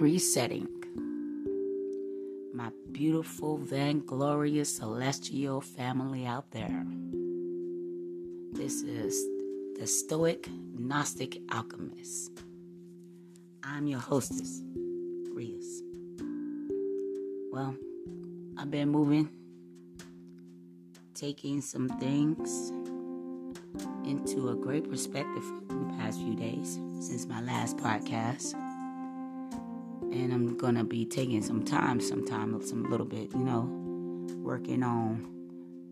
resetting. My beautiful, vainglorious, celestial family out there. This is the Stoic Gnostic Alchemist. I'm your hostess, Rias. Well, I've been moving, taking some things into a great perspective in the past few days since my last podcast. And I'm gonna be taking some time, sometime, some little bit, you know, working on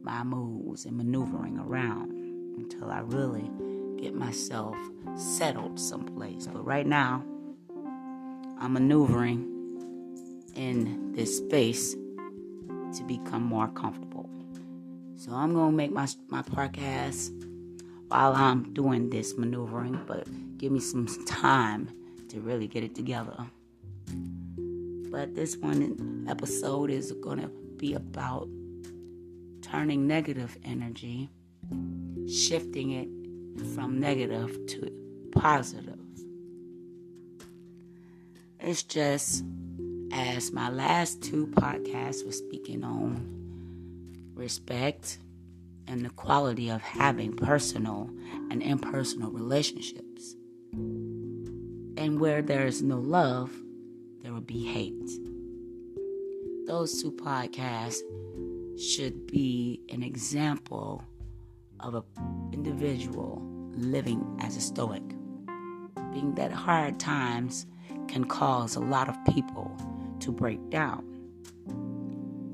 my moves and maneuvering around until I really get myself settled someplace. But right now, I'm maneuvering in this space to become more comfortable. So I'm gonna make my my podcast while I'm doing this maneuvering, but give me some time to really get it together. But this one episode is going to be about turning negative energy, shifting it from negative to positive. It's just as my last two podcasts were speaking on respect and the quality of having personal and impersonal relationships. And where there is no love, there will be hate. Those two podcasts should be an example of an individual living as a stoic. Being that hard times can cause a lot of people to break down.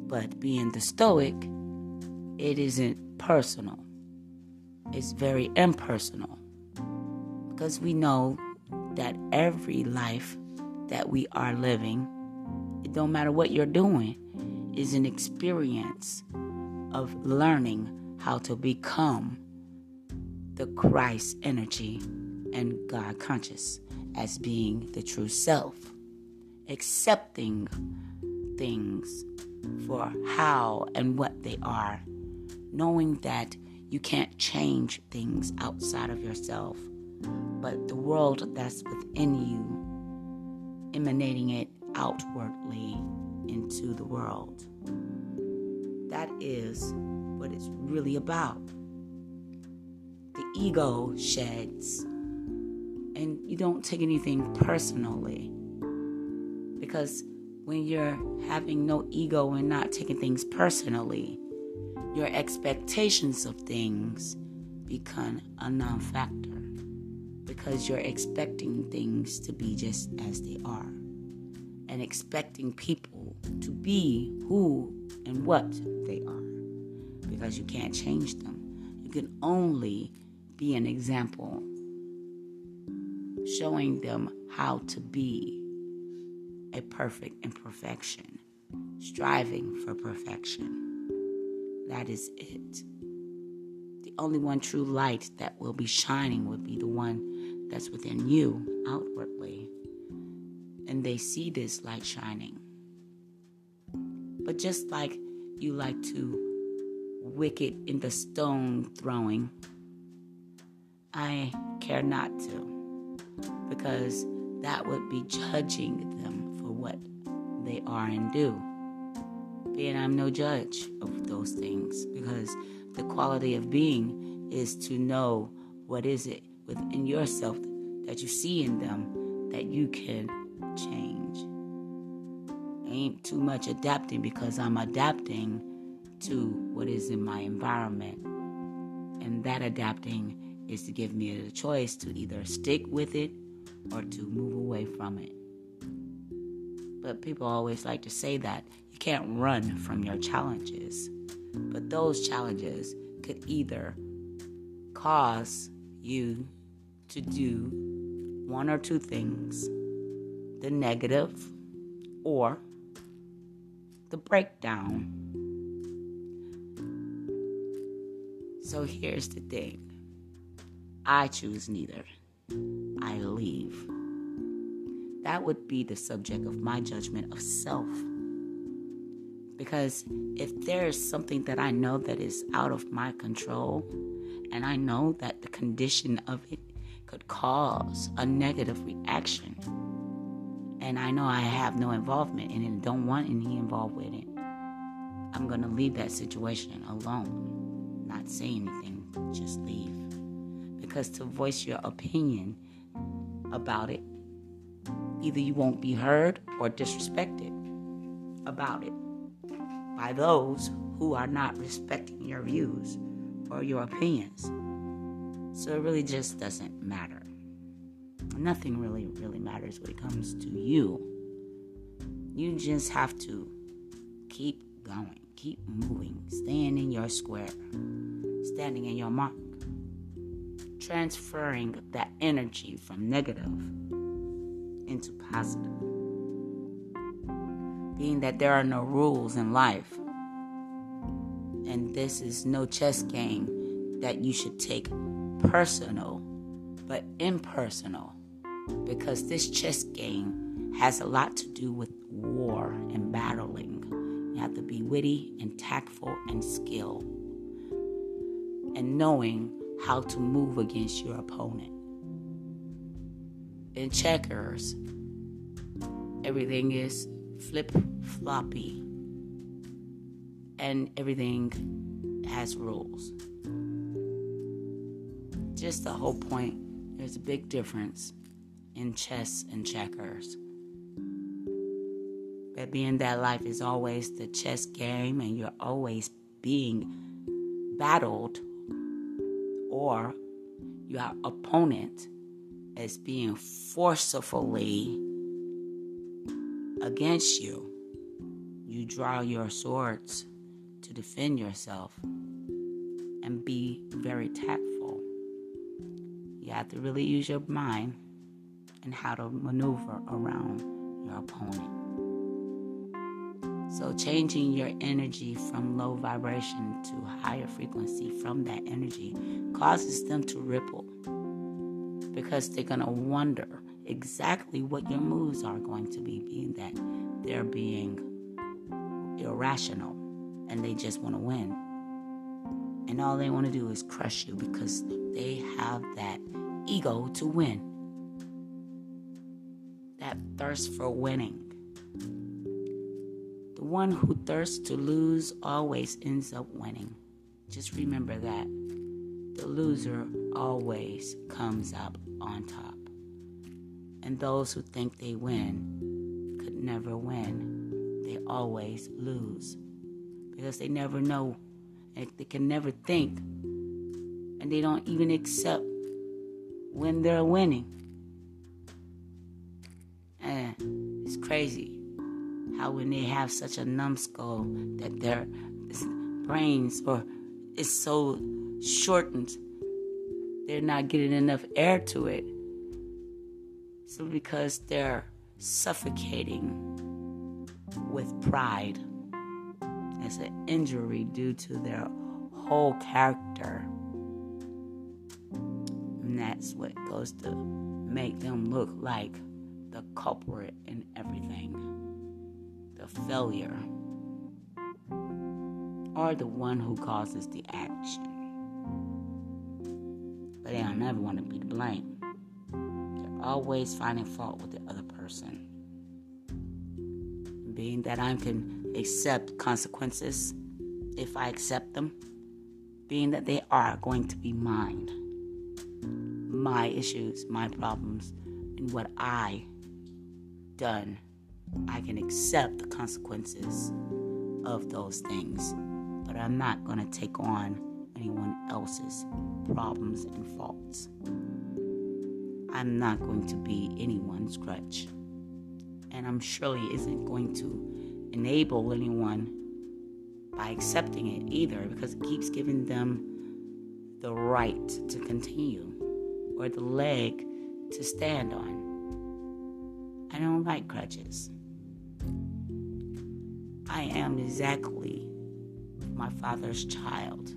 But being the stoic, it isn't personal, it's very impersonal. Because we know that every life that we are living, it don't matter what you're doing, is an experience of learning how to become the Christ energy and God conscious as being the true self, accepting things for how and what they are, knowing that you can't change things outside of yourself, but the world that's within you, emanating it outwardly into the world. That is what it's really about. The ego sheds, and you don't take anything personally. Because when you're having no ego and not taking things personally, your expectations of things become a non factor because you're expecting things to be just as they are and expecting people to be who and what they are because you can't change them. You can only be an example, showing them how to be a perfect imperfection, striving for perfection. That is it. The only one true light that will be shining will be the one that's within you outwardly. And they see this light shining. But just like you like to wicket in the stone throwing, I care not to. Because that would be judging them for what they are and do and I'm no judge of those things because the quality of being is to know what is it within yourself that you see in them that you can change. ain't too much adapting because I'm adapting to what is in my environment. And that adapting is to give me the choice to either stick with it or to move away from it. But people always like to say that you can't run from your challenges. But those challenges could either cause you to do one or two things the negative or the breakdown. So here's the thing I choose neither. I leave that would be the subject of my judgment of self. Because if there is something that I know that is out of my control, and I know that the condition of it could cause a negative reaction, and I know I have no involvement in it and don't want any involved with it, I'm going to leave that situation alone. Not say anything, just leave. Because to voice your opinion about it, either you won't be heard or disrespected about it by those who are not respecting your views your opinions. So it really just doesn't matter. Nothing really, really matters when it comes to you. You just have to keep going, keep moving, staying in your square, standing in your mark, transferring that energy from negative into positive. Being that there are no rules in life, and this is no chess game that you should take personal, but impersonal, because this chess game has a lot to do with war and battling. You have to be witty and tactful and skilled, and knowing how to move against your opponent. In checkers, everything is flip floppy and everything has rules. Just the whole point, there's a big difference in chess and checkers. But being that life is always the chess game and you're always being battled, or your opponent is being forcefully against you, you draw your swords defend yourself and be very tactful. You have to really use your mind and how to maneuver around your opponent. So, changing your energy from low vibration to higher frequency from that energy causes them to ripple because they're going to wonder exactly what your moves are going to be, being that they're being irrational and they just want to win. And all they want to do is crush you because they have that ego to win, that thirst for winning. The one who thirsts to lose always ends up winning. Just remember that. The loser always comes up on top. And those who think they win could never win. They always lose because they never know. And they can never think. And they don't even accept when they're winning. And it's crazy how when they have such a numbskull that their brains or is so shortened they're not getting enough air to it. So because they're suffocating with pride it's an injury due to their whole character. And that's what goes to make them look like the culprit in everything the failure, or the one who causes the action. But they don't never want to be to blame. They're always finding fault with the other person. Being that I can accept consequences if I accept them, being that they are going to be mine. My issues, my problems, and what I done. I can accept the consequences of those things, but I'm not going to take on anyone else's problems and faults. I'm not going to be anyone's crutch. And I'm surely isn't going to enable anyone by accepting it either because it keeps giving them the right to continue or the leg to stand on. I don't like crutches. I am exactly my father's child.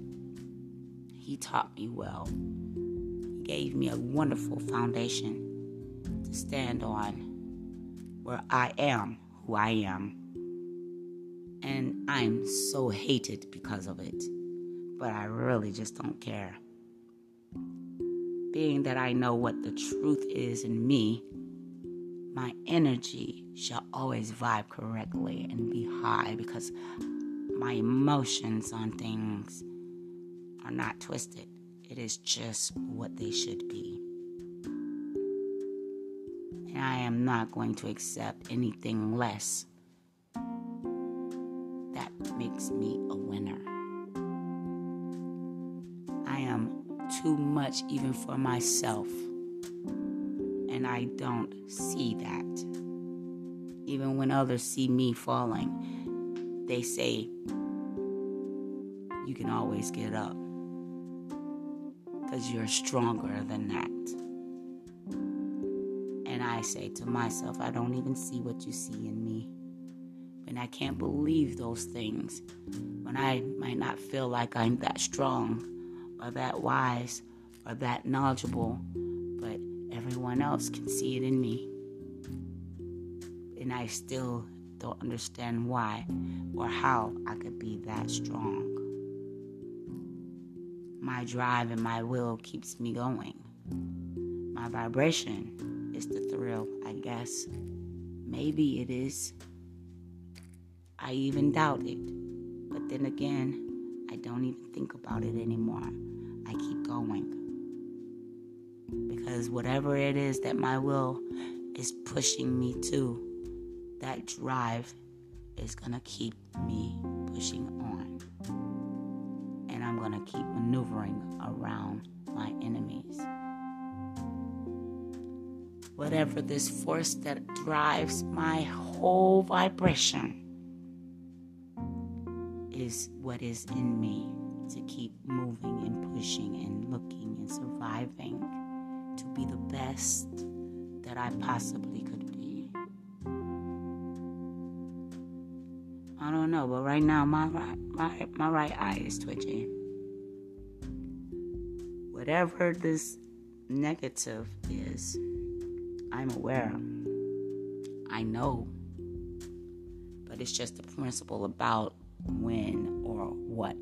He taught me well. He gave me a wonderful foundation to stand on where I am who I am and I'm so hated because of it. But I really just don't care. Being that I know what the truth is in me, my energy shall always vibe correctly and be high because my emotions on things are not twisted. It is just what they should be. And I am not going to accept anything less makes me a winner. I am too much even for myself. And I don't see that. Even when others see me falling, they say, You can always get up. Because you're stronger than that. And I say to myself, I don't even see what you see in me. And I can't believe those things. When I might not feel like I'm that strong or that wise or that knowledgeable, but everyone else can see it in me. And I still don't understand why or how I could be that strong. My drive and my will keeps me going. My vibration is the thrill, I guess. Maybe it is. I even doubt it. But then again, I don't even think about it anymore. I keep going. Because whatever it is that my will is pushing me to, that drive is going to keep me pushing on. And I'm going to keep maneuvering around my enemies. Whatever this force that drives my whole vibration is what is in me to keep moving and pushing and looking and surviving to be the best that I possibly could be. I don't know, but right now my my my right eye is twitching. Whatever this negative is, I'm aware. I know. But it's just the principle about when or what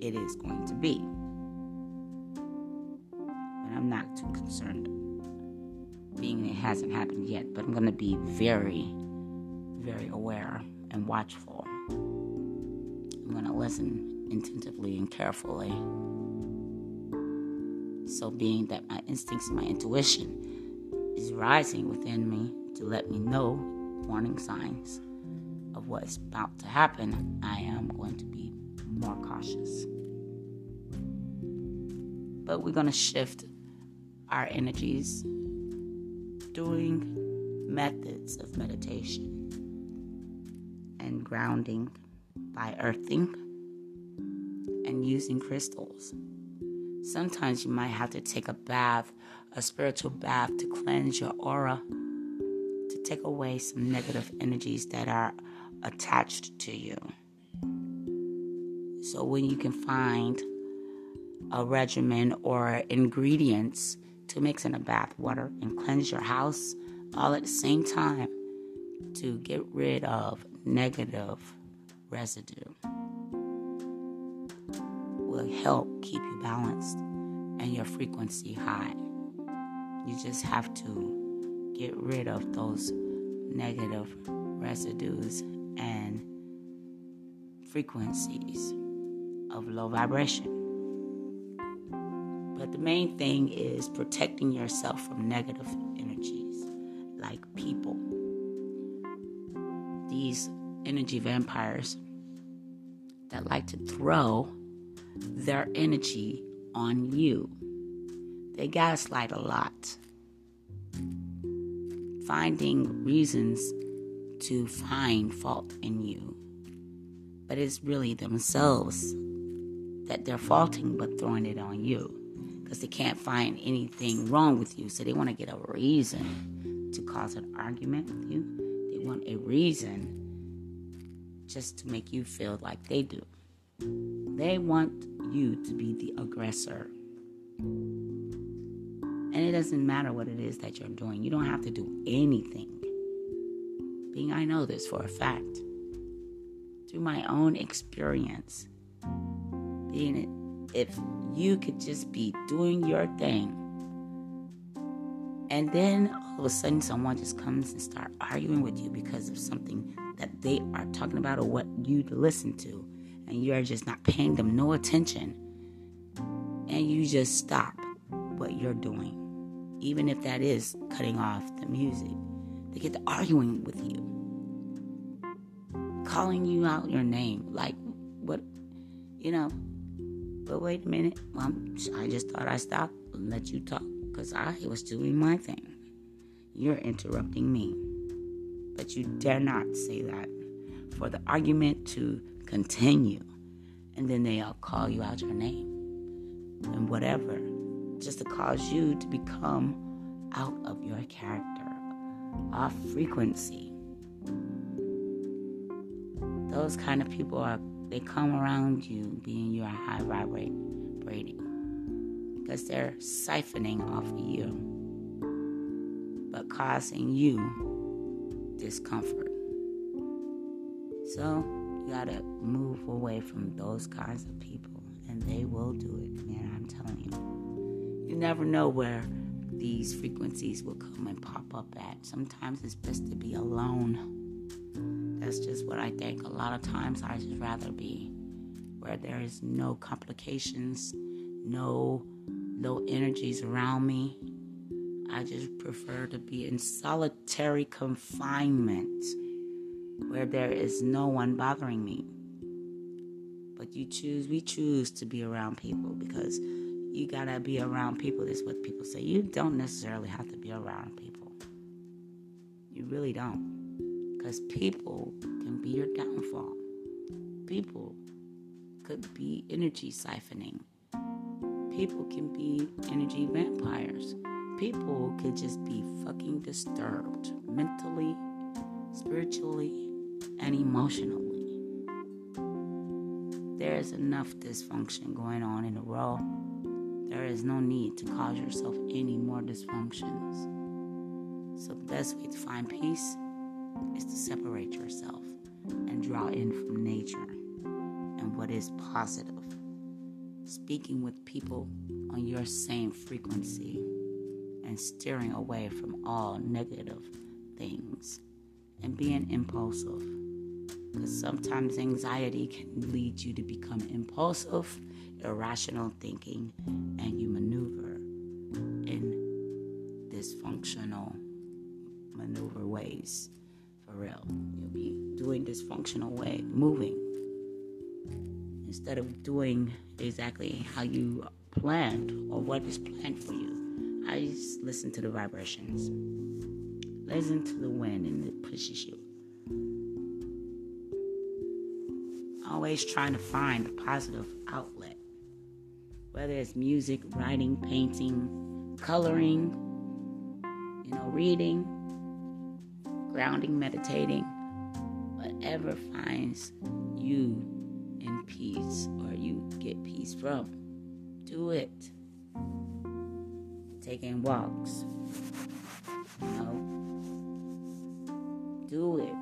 it is going to be. But I'm not too concerned, being it hasn't happened yet, but I'm going to be very, very aware and watchful. I'm going to listen attentively and carefully. So, being that my instincts and my intuition is rising within me to let me know warning signs of what's about to happen, I am going to be more cautious. But we're going to shift our energies doing methods of meditation and grounding by earthing and using crystals. Sometimes you might have to take a bath, a spiritual bath, to cleanse your aura, to take away some negative energies that are attached to you. So when you can find a regimen or ingredients to mix in a bath water and cleanse your house all at the same time to get rid of negative residue will help keep you balanced and your frequency high. You just have to get rid of those negative residues and frequencies of low vibration. But the main thing is protecting yourself from negative energies like people. These energy vampires that like to throw their energy on you. They gaslight a lot, finding reasons to find fault in you. But it's really themselves that they're faulting but throwing it on you because they can't find anything wrong with you. So they want to get a reason to cause an argument with you. They want a reason just to make you feel like they do. They want you to be the aggressor. And it doesn't matter what it is that you're doing, you don't have to do anything. Being, I know this for a fact. Through my own experience, being if you could just be doing your thing And then all of a sudden, someone just comes and start arguing with you because of something that they are talking about or what you listen to, and you're just not paying them no attention, and you just stop what you're doing, even if that is cutting off the music. They get to arguing with you, calling you out your name, like what, you know. But wait a minute, Mom, I just thought I stopped and let you talk because I was doing my thing. You're interrupting me. But you dare not say that for the argument to continue. And then they'll call you out your name and whatever, just to cause you to become out of your character, off frequency. Those kind of people are, they come around you being you are high vibrating because they're siphoning off of you, but causing you discomfort. So you gotta move away from those kinds of people, and they will do it, man. I'm telling you. You never know where these frequencies will come and pop up at. Sometimes it's best to be alone. That's just what I think. A lot of times I just rather be where there is no complications, no low energies around me. I just prefer to be in solitary confinement where there is no one bothering me. But you choose, we choose to be around people because you gotta be around people. That's what people say. You don't necessarily have to be around people. You really don't. Because people can be your downfall. People could be energy siphoning People can be energy vampires. People could just be fucking disturbed mentally, spiritually, and emotionally. There is enough dysfunction going on in the world. There is no need to cause yourself any more dysfunctions. So, the best way to find peace is to separate yourself and draw in from nature and what is positive speaking with people on your same frequency and steering away from all negative things and being impulsive. Because sometimes anxiety can lead you to become impulsive, irrational thinking, and you maneuver in dysfunctional maneuver ways. For real. You'll be doing dysfunctional way, moving instead of doing exactly how you planned or what is planned for you. I just listen to the vibrations. Listen to the wind and it pushes you. Always trying to find a positive outlet. Whether it's music, writing, painting, coloring, you know, reading, grounding, meditating, whatever finds you in peace or you get peace from. Do it. Taking walks. You know? Do it.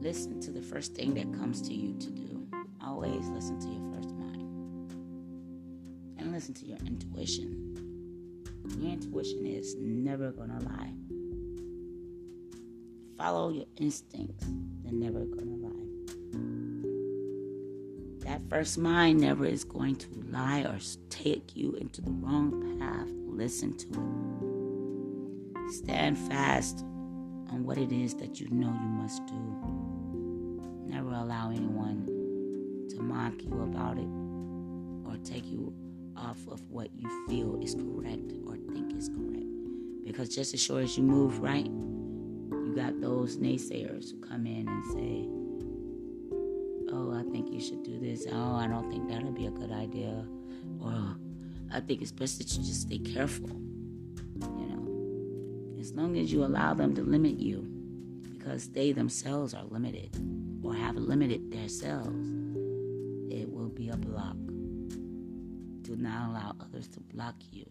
Listen to the first thing that comes to you to do. Always listen to your listen to your intuition. Your intuition is never gonna lie. Follow your instincts. They're never gonna lie. That first mind never is going to lie or take you into the wrong path. Listen to it. Stand fast on what it is that you know you must do. Never allow anyone to mock you about it or take you off of what you feel is correct or think is correct. Because just as sure as you move right, you got those naysayers who come in and say, oh, I think you should do this. Oh, I don't think that'll be a good idea. Or I think it's best that you just stay careful. You know, as long as you allow them to limit you, because they themselves are limited or have limited themselves, it will be a block. Not allow others to block you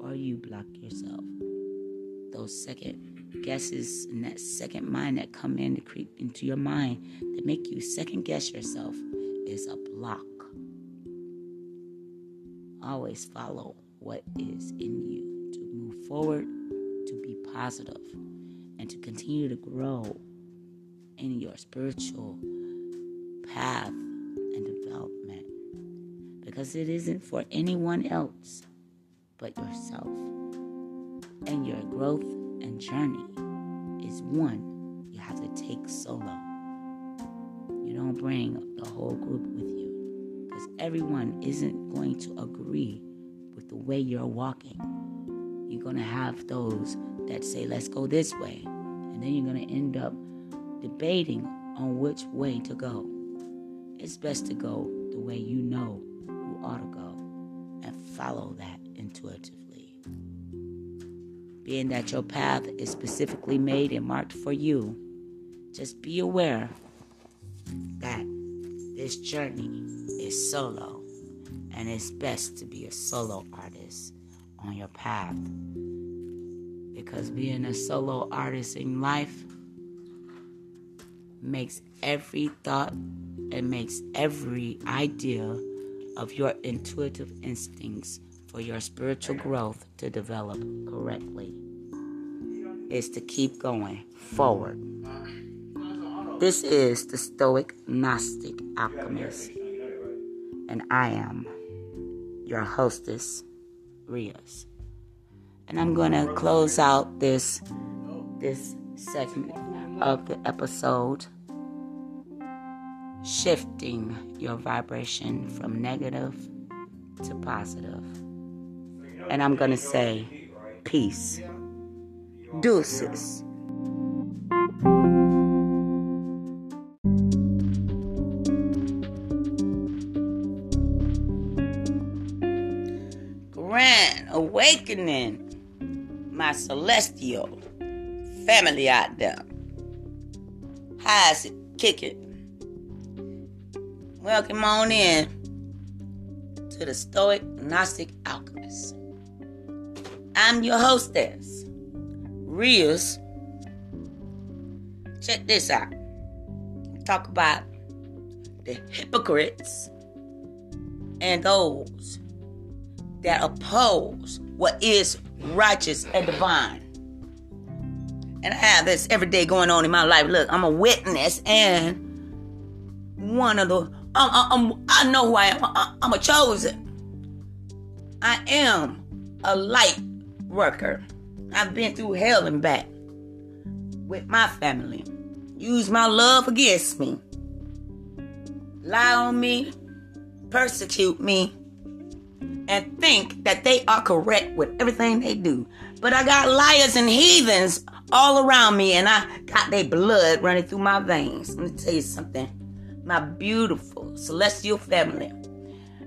or you block yourself. Those second guesses and that second mind that come in to creep into your mind that make you second guess yourself is a block. Always follow what is in you. to move forward to be positive and to continue to grow in your spiritual path because it isn't for anyone else but yourself. And your growth and journey is one you have to take solo. You don't bring the whole group with you because everyone isn't going to agree with the way you're walking. You're going to have those that say, let's go this way. And then you're going to end up debating on which way to go. It's best to go the way you know ought to go and follow that intuitively. Being that your path is specifically made and marked for you, just be aware that this journey is solo and it's best to be a solo artist on your path because being a solo artist in life makes every thought and makes every idea of your intuitive instincts for your spiritual growth to develop correctly is to keep going forward. This is the Stoic Gnostic Alchemist, and I am your hostess, Rios. And I'm going to close out this this segment of the episode shifting your vibration from negative to positive. And I'm going to say peace. Deuces. Grand awakening, my celestial family out there. How's it kicking? Welcome on in to the Stoic Gnostic Alchemist. I'm your hostess, Rios. Check this out. Talk about the hypocrites and those that oppose what is righteous and divine. And I have this every day going on in my life. Look, I'm a witness and one of the. I'm, I'm, I know who I am. I'm a chosen. I am a light worker. I've been through hell and back with my family. Use my love against me. Lie on me, persecute me, and think that they are correct with everything they do. But I got liars and heathens all around me, and I got their blood running through my veins. Let me tell you something. My beautiful celestial family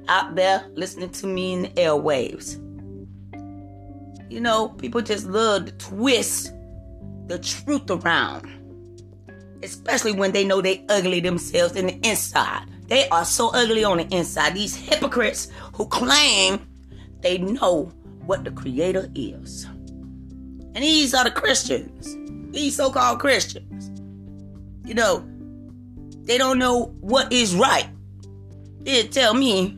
out there listening to me in the airwaves. You know, people just love to twist the truth around. Especially when they know they ugly themselves in the inside. They are so ugly on the inside. These hypocrites who claim they know what the creator is. And these are the Christians. These so-called Christians. You know, they don't know what is right. They tell me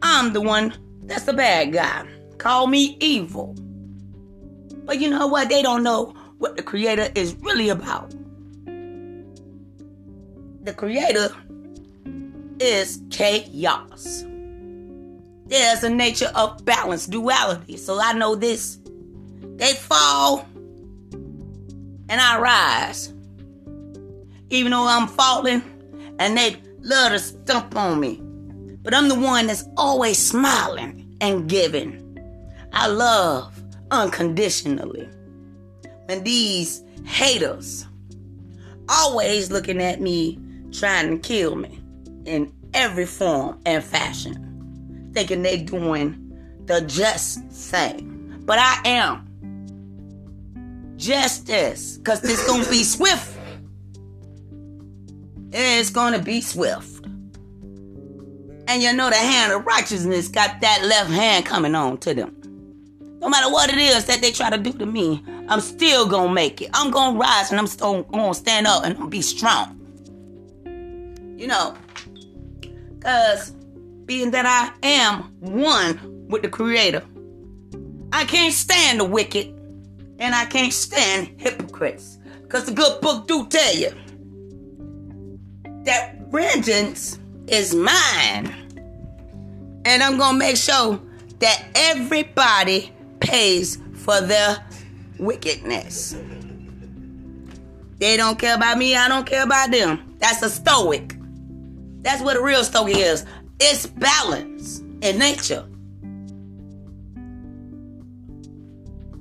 I'm the one that's the bad guy. Call me evil. But you know what? They don't know what the Creator is really about. The Creator is chaos. There's a nature of balance, duality. So I know this. They fall and I rise. Even though I'm falling and they love to stump on me. But I'm the one that's always smiling and giving. I love unconditionally. And these haters always looking at me trying to kill me in every form and fashion, thinking they doing the just thing. But I am justice, because it's gonna be swift. It's gonna be swift. And you know the hand of righteousness got that left hand coming on to them. No matter what it is that they try to do to me, I'm still gonna make it. I'm gonna rise and I'm still gonna stand up and I'm be strong. You know, because being that I am one with the Creator, I can't stand the wicked, and I can't stand hypocrites. Because the good book do tell you that vengeance is mine. And I'm going to make sure that everybody pays for their wickedness. They don't care about me, I don't care about them. That's a stoic. That's what a real stoic is. It's balance in nature.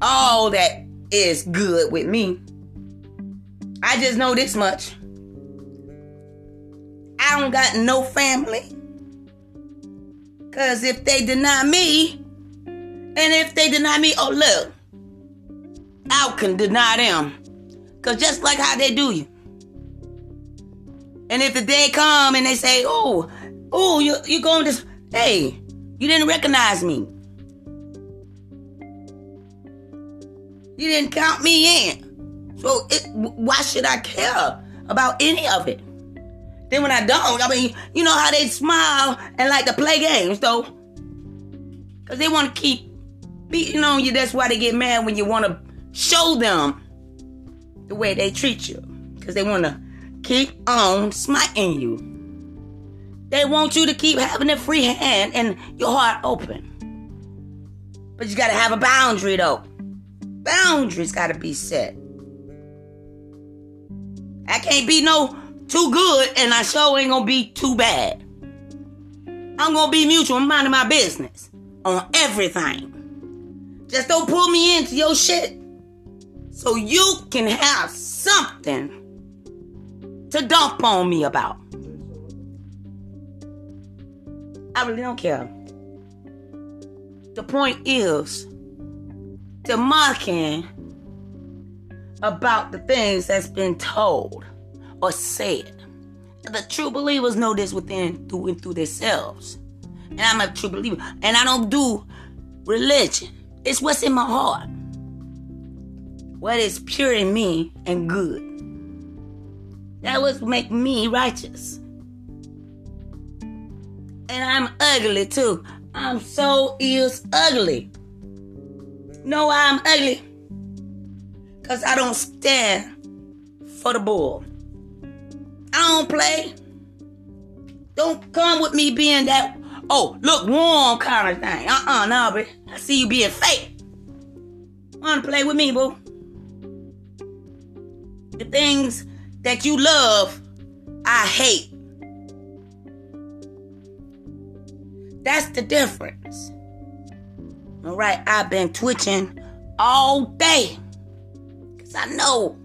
All that is good with me. I just know this much. I don't got no family. Cause if they deny me, and if they deny me, oh look, I can deny them. Cause just like how they do you. And if the day come and they say, oh, oh, you you going to hey, you didn't recognize me. You didn't count me in. So it, why should I care about any of it? Then when I don't, I mean, you know how they smile and like to play games though. Cause they want to keep beating on you. That's why they get mad when you want to show them the way they treat you. Cause they want to keep on smiting you. They want you to keep having a free hand and your heart open. But you gotta have a boundary though. Boundaries gotta be set. I can't be no too good and I sure ain't gonna be too bad. I'm gonna be mutual. I'm minding my business on everything. Just don't pull me into your shit so you can have something to dump on me about. I really don't care. The point is to mocking about the things that's been told or said. The true believers know this within through and through themselves. And I'm a true believer. And I don't do religion. It's what's in my heart. What is pure in me and good. That was make me righteous. And I'm ugly too. I'm so is ugly. No, I'm ugly. Cause I don't stand for the bull. I don't play. Don't come with me being that, oh, look warm kind of thing. Uh-uh, no, but I see you being fake. Wanna play with me, boo? The things that you love, I hate. That's the difference. All right, I've been twitching all day because I know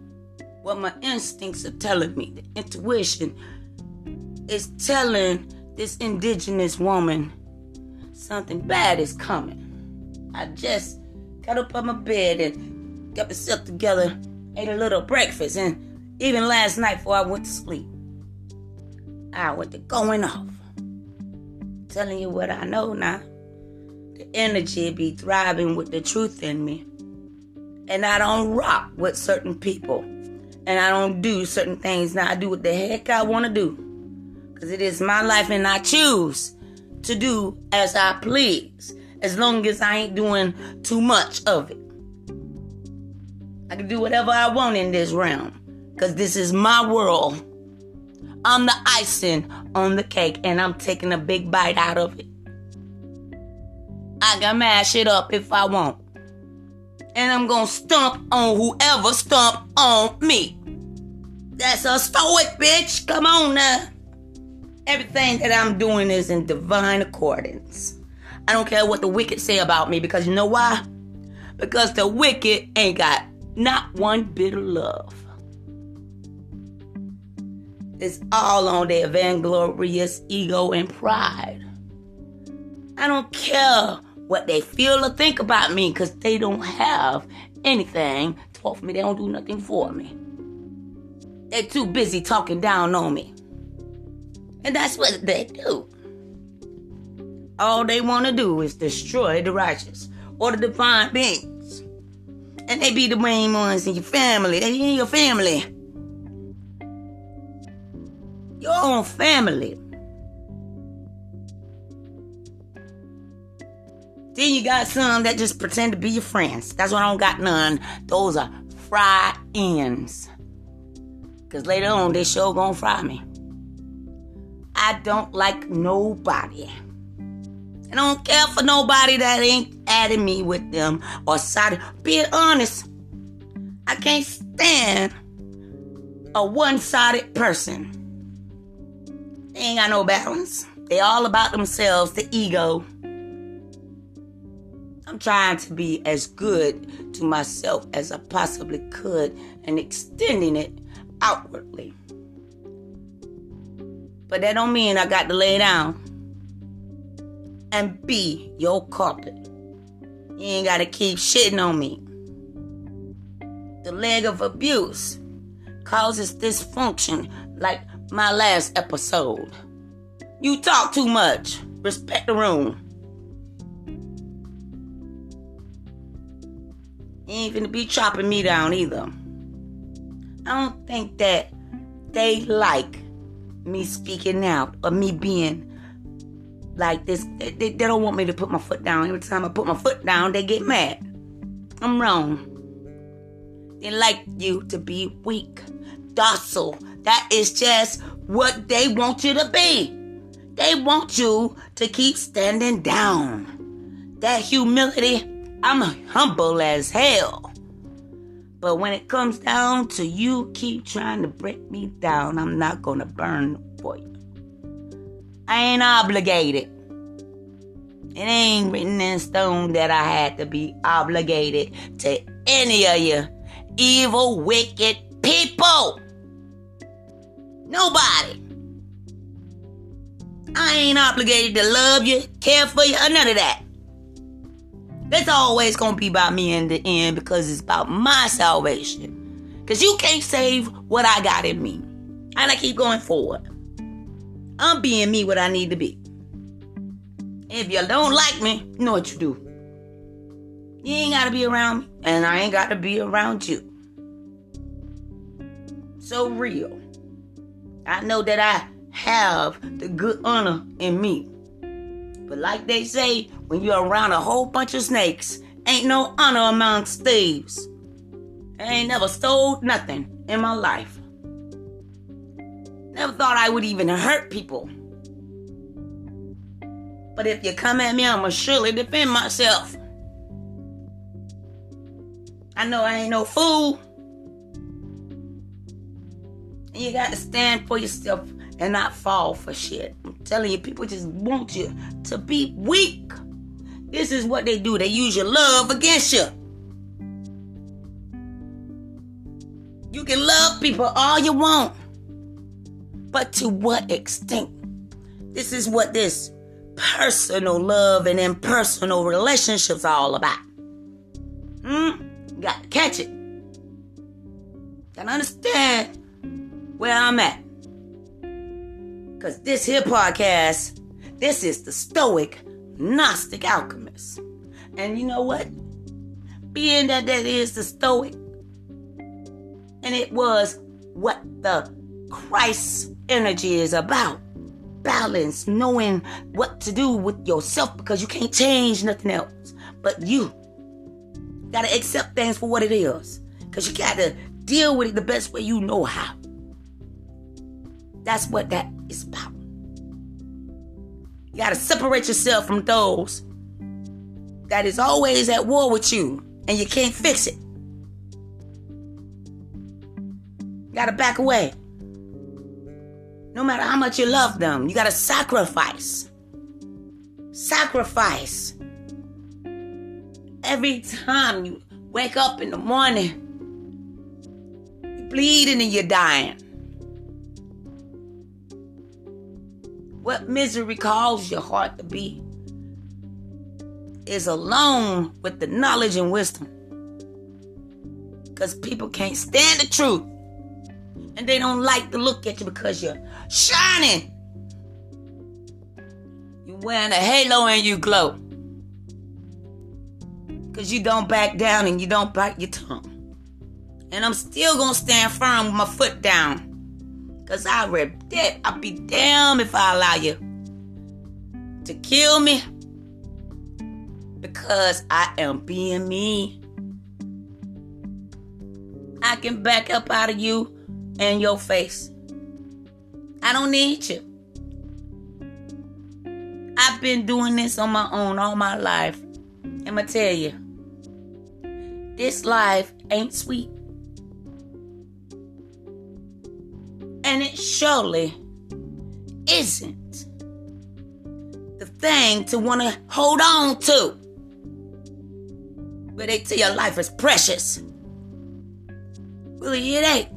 what my instincts are telling me. The intuition is telling this indigenous woman something bad is coming. I just got up on my bed and got myself together, ate a little breakfast, and even last night before I went to sleep, I went to going off. Telling you what I know now. The energy be thriving with the truth in me. And I don't rock with certain people. And I don't do certain things. Now I do what the heck I want to do. Because it is my life and I choose to do as I please. As long as I ain't doing too much of it. I can do whatever I want in this realm because this is my world. I'm the icing on the cake, and I'm taking a big bite out of it. I can mash it up if I want. And I'm gonna stomp on whoever stomp on me. That's a stoic, bitch. Come on now. Everything that I'm doing is in divine accordance. I don't care what the wicked say about me because you know why? Because the wicked ain't got not one bit of love. It's all on their vainglorious ego and pride. I don't care what they feel or think about me because they don't have anything to offer me. They don't do nothing for me. They're too busy talking down on me. And that's what they do. All they want to do is destroy the righteous or the divine beings. And they be the main ones in your family. They in your family. your own family. Then you got some that just pretend to be your friends. That's why I don't got none. Those are fry ends. Cause later on they sure gonna fry me. I don't like nobody. I don't care for nobody that ain't adding me with them or siding. Being honest, I can't stand a one-sided person. They ain't got no balance. They all about themselves, the ego. I'm trying to be as good to myself as I possibly could and extending it outwardly. But that don't mean I got to lay down and be your carpet. You ain't got to keep shitting on me. The leg of abuse causes dysfunction like my last episode. You talk too much. Respect the room. You ain't finna be chopping me down either. I don't think that they like me speaking out or me being like this. They, they, they, don't want me to put my foot down. Every time I put my foot down, they get mad. I'm wrong. They like you to be weak, docile. That is just what they want you to be. They want you to keep standing down. That humility, I'm humble as hell. But when it comes down to you keep trying to break me down, I'm not going to burn for you. I ain't obligated. It ain't written in stone that I had to be obligated to any of you evil, wicked people. Nobody. I ain't obligated to love you, care for you, or none of that. That's always gonna be about me in the end because it's about my salvation. Because you can't save what I got in me. And I keep going forward. I'm being me what I need to be. If you don't like me, you know what you do. You ain't gotta be around me, and I ain't gotta be around you. So real. I know that I have the good honor in me. But like they say, when you're around a whole bunch of snakes, ain't no honor amongst thieves. I ain't never stole nothing in my life. Never thought I would even hurt people. But if you come at me, I'ma surely defend myself. I know I ain't no fool. And you got to stand for yourself and not fall for shit. I'm telling you, people just want you to be weak. This is what they do. They use your love against you. You can love people all you want. But to what extent? This is what this personal love and impersonal relationships are all about. Hmm? Got to catch it. Gotta understand where I'm at. Because this here podcast, this is the Stoic Gnostic Alchemist. And you know what? Being that that is the Stoic, and it was what the Christ energy is about balance, knowing what to do with yourself because you can't change nothing else but you. Gotta accept things for what it is because you gotta deal with it the best way you know how. That's what that is about. You got to separate yourself from those that is always at war with you and you can't fix it. You got to back away. No matter how much you love them, you got to sacrifice. Sacrifice. Every time you wake up in the morning, you're bleeding and you're dying. What misery calls your heart to be is alone with the knowledge and wisdom. Because people can't stand the truth. And they don't like to look at you because you're shining. You're wearing a halo and you glow. Because you don't back down and you don't bite your tongue. And I'm still going to stand firm with my foot down. Cause I that. I'll be damned if I allow you to kill me because I am being me. I can back up out of you and your face. I don't need you. I've been doing this on my own all my life. And I'ma tell you, this life ain't sweet. And it surely isn't the thing to want to hold on to. But they tell your life is precious. Really, it ain't.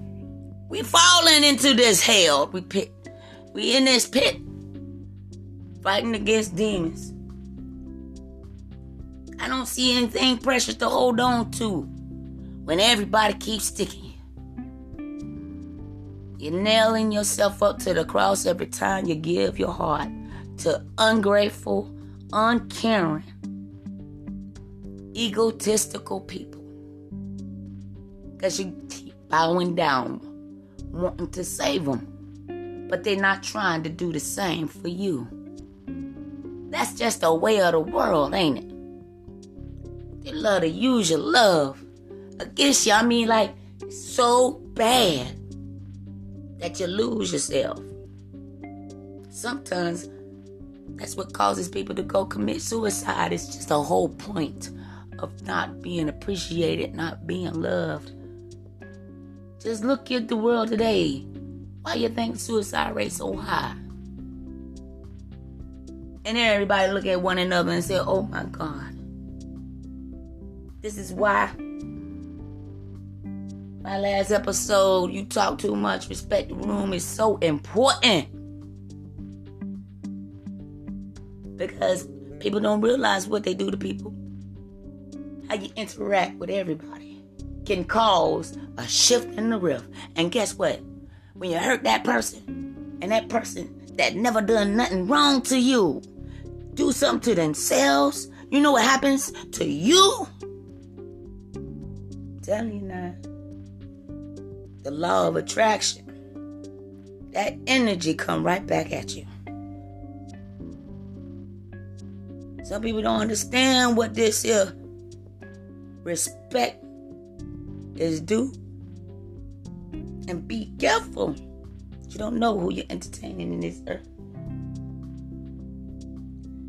We falling into this hell. We pit. We in this pit. Fighting against demons. I don't see anything precious to hold on to when everybody keeps sticking. You're nailing yourself up to the cross every time you give your heart to ungrateful, uncaring, egotistical people. Because you keep bowing down, wanting to save them, but they're not trying to do the same for you. That's just the way of the world, ain't it? They love to use your love against you. I mean, like, so bad that you lose yourself. Sometimes that's what causes people to go commit suicide. It's just a whole point of not being appreciated, not being loved. Just look at the world today. Why you think suicide rate so high? And then everybody look at one another and say, oh my God. This is why my last episode, you talk too much, respect the room is so important. Because people don't realize what they do to people. How you interact with everybody can cause a shift in the rift. And guess what? When you hurt that person, and that person that never done nothing wrong to you, do something to themselves, you know what happens to you? I'm telling you now. The law of attraction. That energy come right back at you. Some people don't understand what this is. Respect is due. And be careful. You don't know who you're entertaining in this earth.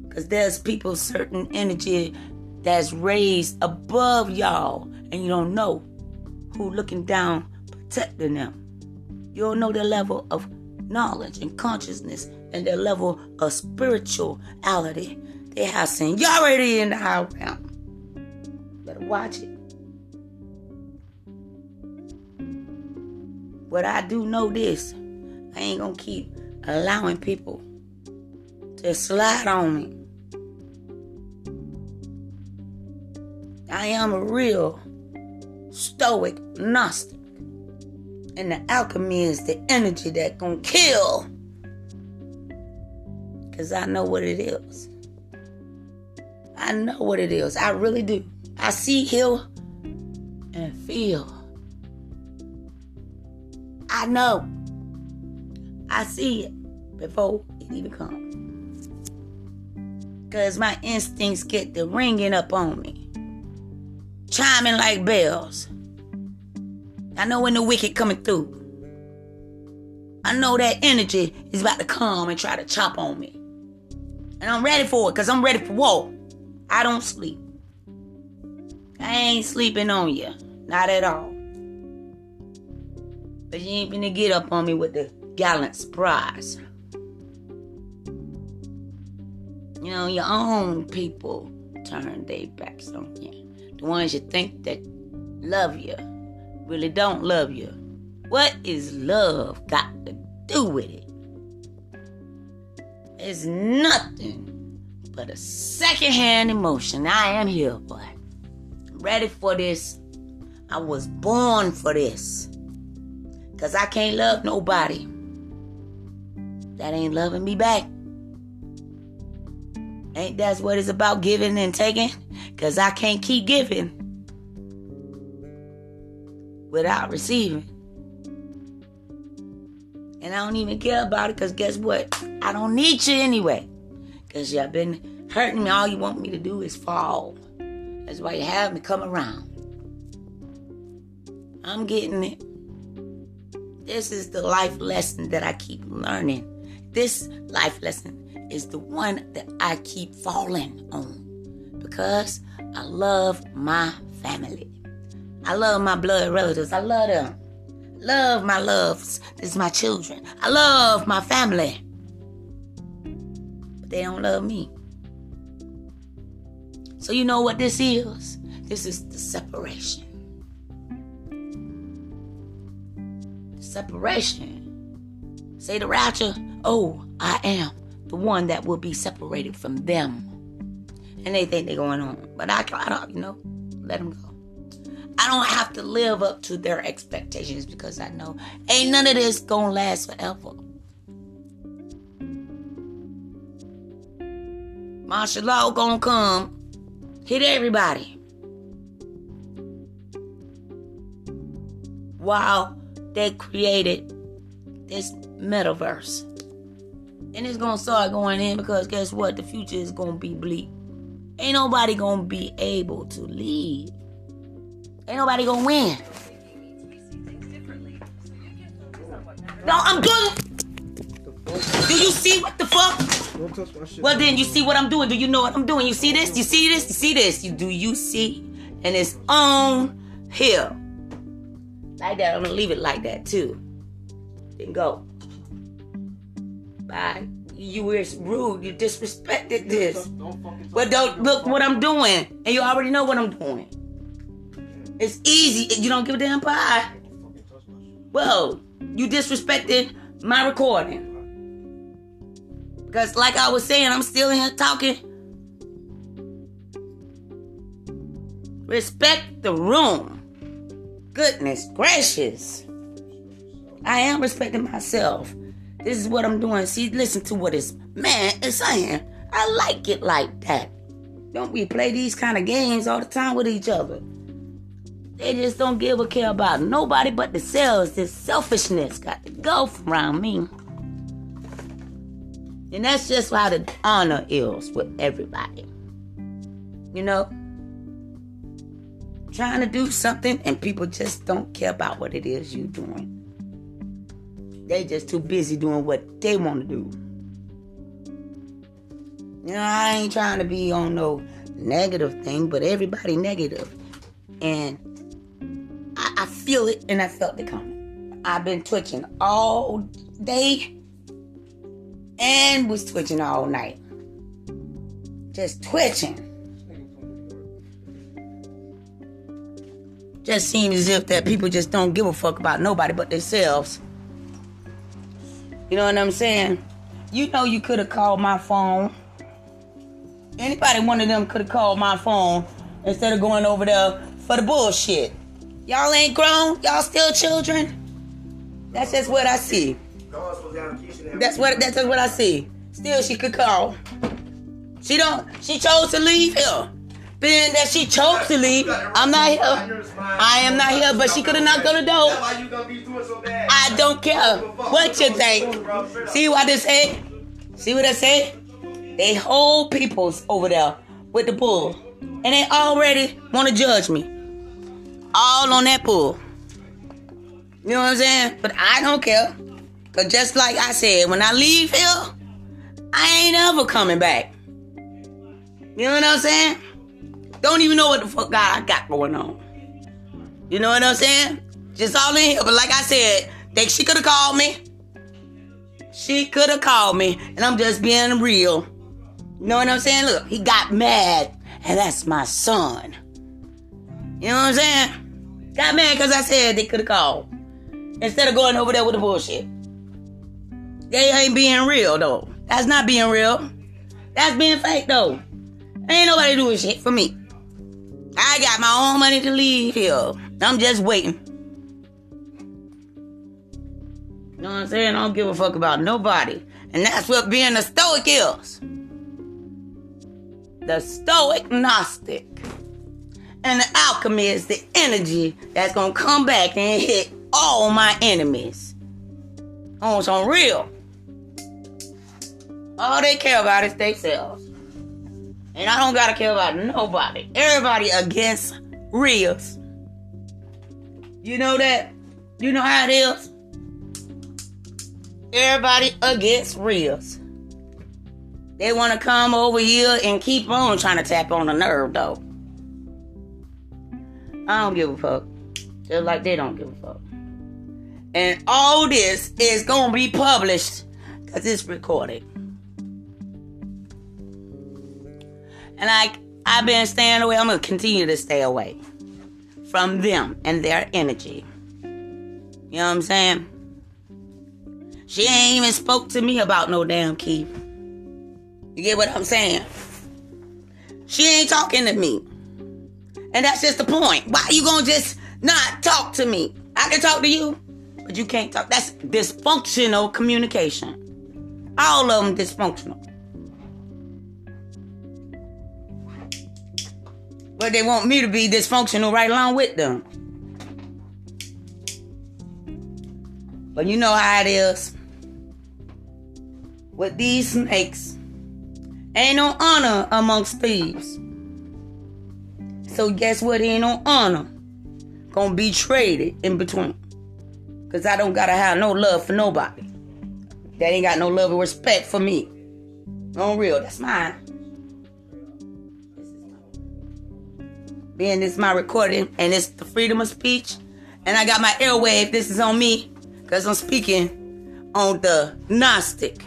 Because there's people, certain energy that's raised above y'all, and you don't know who looking down, protecting them. You don't know their level of knowledge and consciousness and their level of spirituality. They have seniority in the high realm. Better watch it. But I do know this. I ain't gonna keep allowing people to slide on me. I am a real stoic Gnostic. And the alchemy is the energy that gonna kill. Cause I know what it is. I know what it is. I really do. I see, hear, and feel. I know. I see it before it even comes. Cause my instincts get the ringing up on me chiming like bells. I know when the wicked coming through. I know that energy is about to come and try to chop on me. And I'm ready for it because I'm ready for war. I don't sleep. I ain't sleeping on you. Not at all. But you ain't gonna get up on me with the gallant surprise. You know, your own people turn their backs on you. The ones you think that love you really don't love you. What is love got to do with it? It's nothing but a secondhand emotion. I am here, boy. I'm ready for this. I was born for this. Because I can't love nobody that ain't loving me back. Ain't that's what it's about giving and taking? Because I can't keep giving without receiving. And I don't even care about it because guess what? I don't need you anyway. Because y'all been hurting me. All you want me to do is fall. That's why you have me come around. I'm getting it. This is the life lesson that I keep learning. This life lesson is the one that I keep falling on because I love my family. I love my blood relatives. I love them. Love my loves. This is my children. I love my family. But they don't love me. So you know what this is? This is the separation. The separation. Say the rapture. Oh, I am the one that will be separated from them. And they think they're going on. But I, I don't, you know, let them go. I don't have to live up to their expectations because I know ain't none of this gonna last forever. Martial law gonna come, hit everybody. While they created this metaverse. And it's gonna start going in because guess what? The future is gonna be bleak. Ain't nobody gonna be able to leave Ain't nobody gonna win. No, I'm good. Do you see what the fuck? Well, then you see what I'm doing. Do you know what I'm doing? You see this? You see this? You see this? You do you see? And it's on here. Like that. I'm gonna leave it like that too. Then go. Bye. You were rude. You disrespected this. But don't look what I'm doing. And you already know what I'm doing. It's easy. You don't give a damn pie. Well, you disrespected my recording. Because, like I was saying, I'm still here talking. Respect the room. Goodness gracious. I am respecting myself. This is what I'm doing. See, listen to what this man is saying. I like it like that. Don't we play these kind of games all the time with each other? They just don't give a care about nobody but themselves. This selfishness got to go around me. And that's just how the honor is with everybody. You know? Trying to do something and people just don't care about what it is you're doing. They just too busy doing what they want to do. You know, I ain't trying to be on no negative thing, but everybody negative. And I feel it and I felt it coming. I've been twitching all day and was twitching all night. Just twitching. Just seems as if that people just don't give a fuck about nobody but themselves. You know what I'm saying? You know you could have called my phone. Anybody one of them could have called my phone instead of going over there for the bullshit. Y'all ain't grown. Y'all still children. That's just what I see. That's what that's just what I see. Still, she could call. She don't. She chose to leave here. Being that she chose to leave, I'm not here. I am not here, but she could have knocked on the door. I don't care what you think. See what I say? See what I say? They whole peoples over there with the bull, and they already want to judge me all on that pool. You know what I'm saying? But I don't care. Cause just like I said, when I leave here, I ain't ever coming back. You know what I'm saying? Don't even know what the fuck I got going on. You know what I'm saying? Just all in here. But like I said, think she could have called me. She could have called me. And I'm just being real. You know what I'm saying? Look, he got mad. And that's my son. You know what I'm saying? Got mad because I said they could have called. Instead of going over there with the bullshit. They ain't being real though. That's not being real. That's being fake though. Ain't nobody doing shit for me. I got my own money to leave here. I'm just waiting. You know what I'm saying? I don't give a fuck about nobody. And that's what being a stoic is. The stoic Gnostic. And the alchemy is the energy that's gonna come back and hit all my enemies. Oh, on some real. All they care about is themselves. And I don't gotta care about nobody. Everybody against reals. You know that? You know how it is? Everybody against reals. They want to come over here and keep on trying to tap on the nerve, though. I don't give a fuck. Just like they don't give a fuck. And all this is to be published because it's recorded. And I, I've been staying away. I'm to continue to stay away from them and their energy. You know what I'm saying? She ain't even spoke to me about no damn key. You get what I'm saying? She ain't talking to me. And that's just the point. Why you gonna just not talk to me? I can talk to you, but you can't talk. That's dysfunctional communication. All of them dysfunctional. But they want me to be dysfunctional right along with them. But you know how it is with these snakes. Ain't no honor amongst thieves. So guess what? Ain't no honor gonna be traded in between. Cause I don't gotta have no love for nobody. That ain't got no love or respect for me. On real, that's mine. Being this my recording and it's the freedom of speech. And I got my airwave. This is on me. Because I'm speaking on the Gnostic,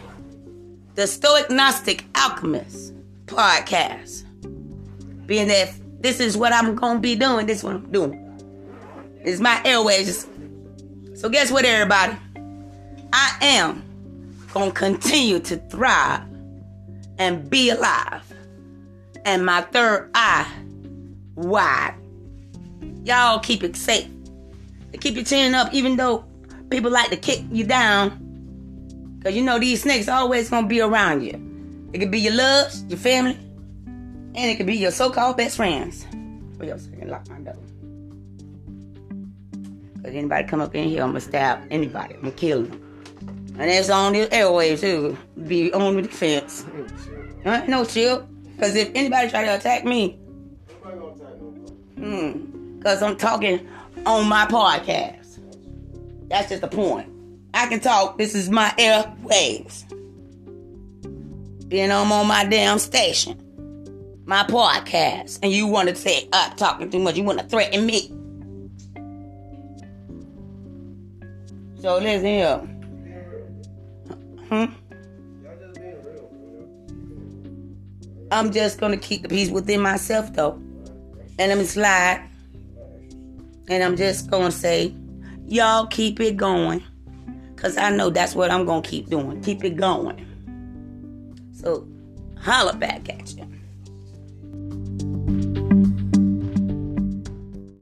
the Stoic Gnostic Alchemist podcast. Being that this is what I'm to be doing, this is what I'm doing. It's my airways. So, guess what, everybody? I am to continue to thrive and be alive. And my third eye wide. Y'all keep it safe. Keep your chin up, even though people like to kick you down. Cause you know these snakes always gonna be around you. It could be your loves, your family, and it could be your so-called best friends. Wait a second, lock my door. Cause anybody come up in here, I'm gonna stab anybody. I'm gonna kill them. And that's on the airwaves too. Be on the defense. Huh? No chill. Cause if anybody try to attack me, hmm, cause I'm talking on my podcast. That's just the point. I can talk. This is my airwaves. Being I'm on my damn station, my podcast, and you want to say I'm uh, talking too much. You want to threaten me. So listen here. Hmm? I'm just gonna keep the peace within myself though. And me slide. And I'm just gonna say Y'all keep it going. Because I know that's what I'm to keep doing. Keep it going. So, holla back at you.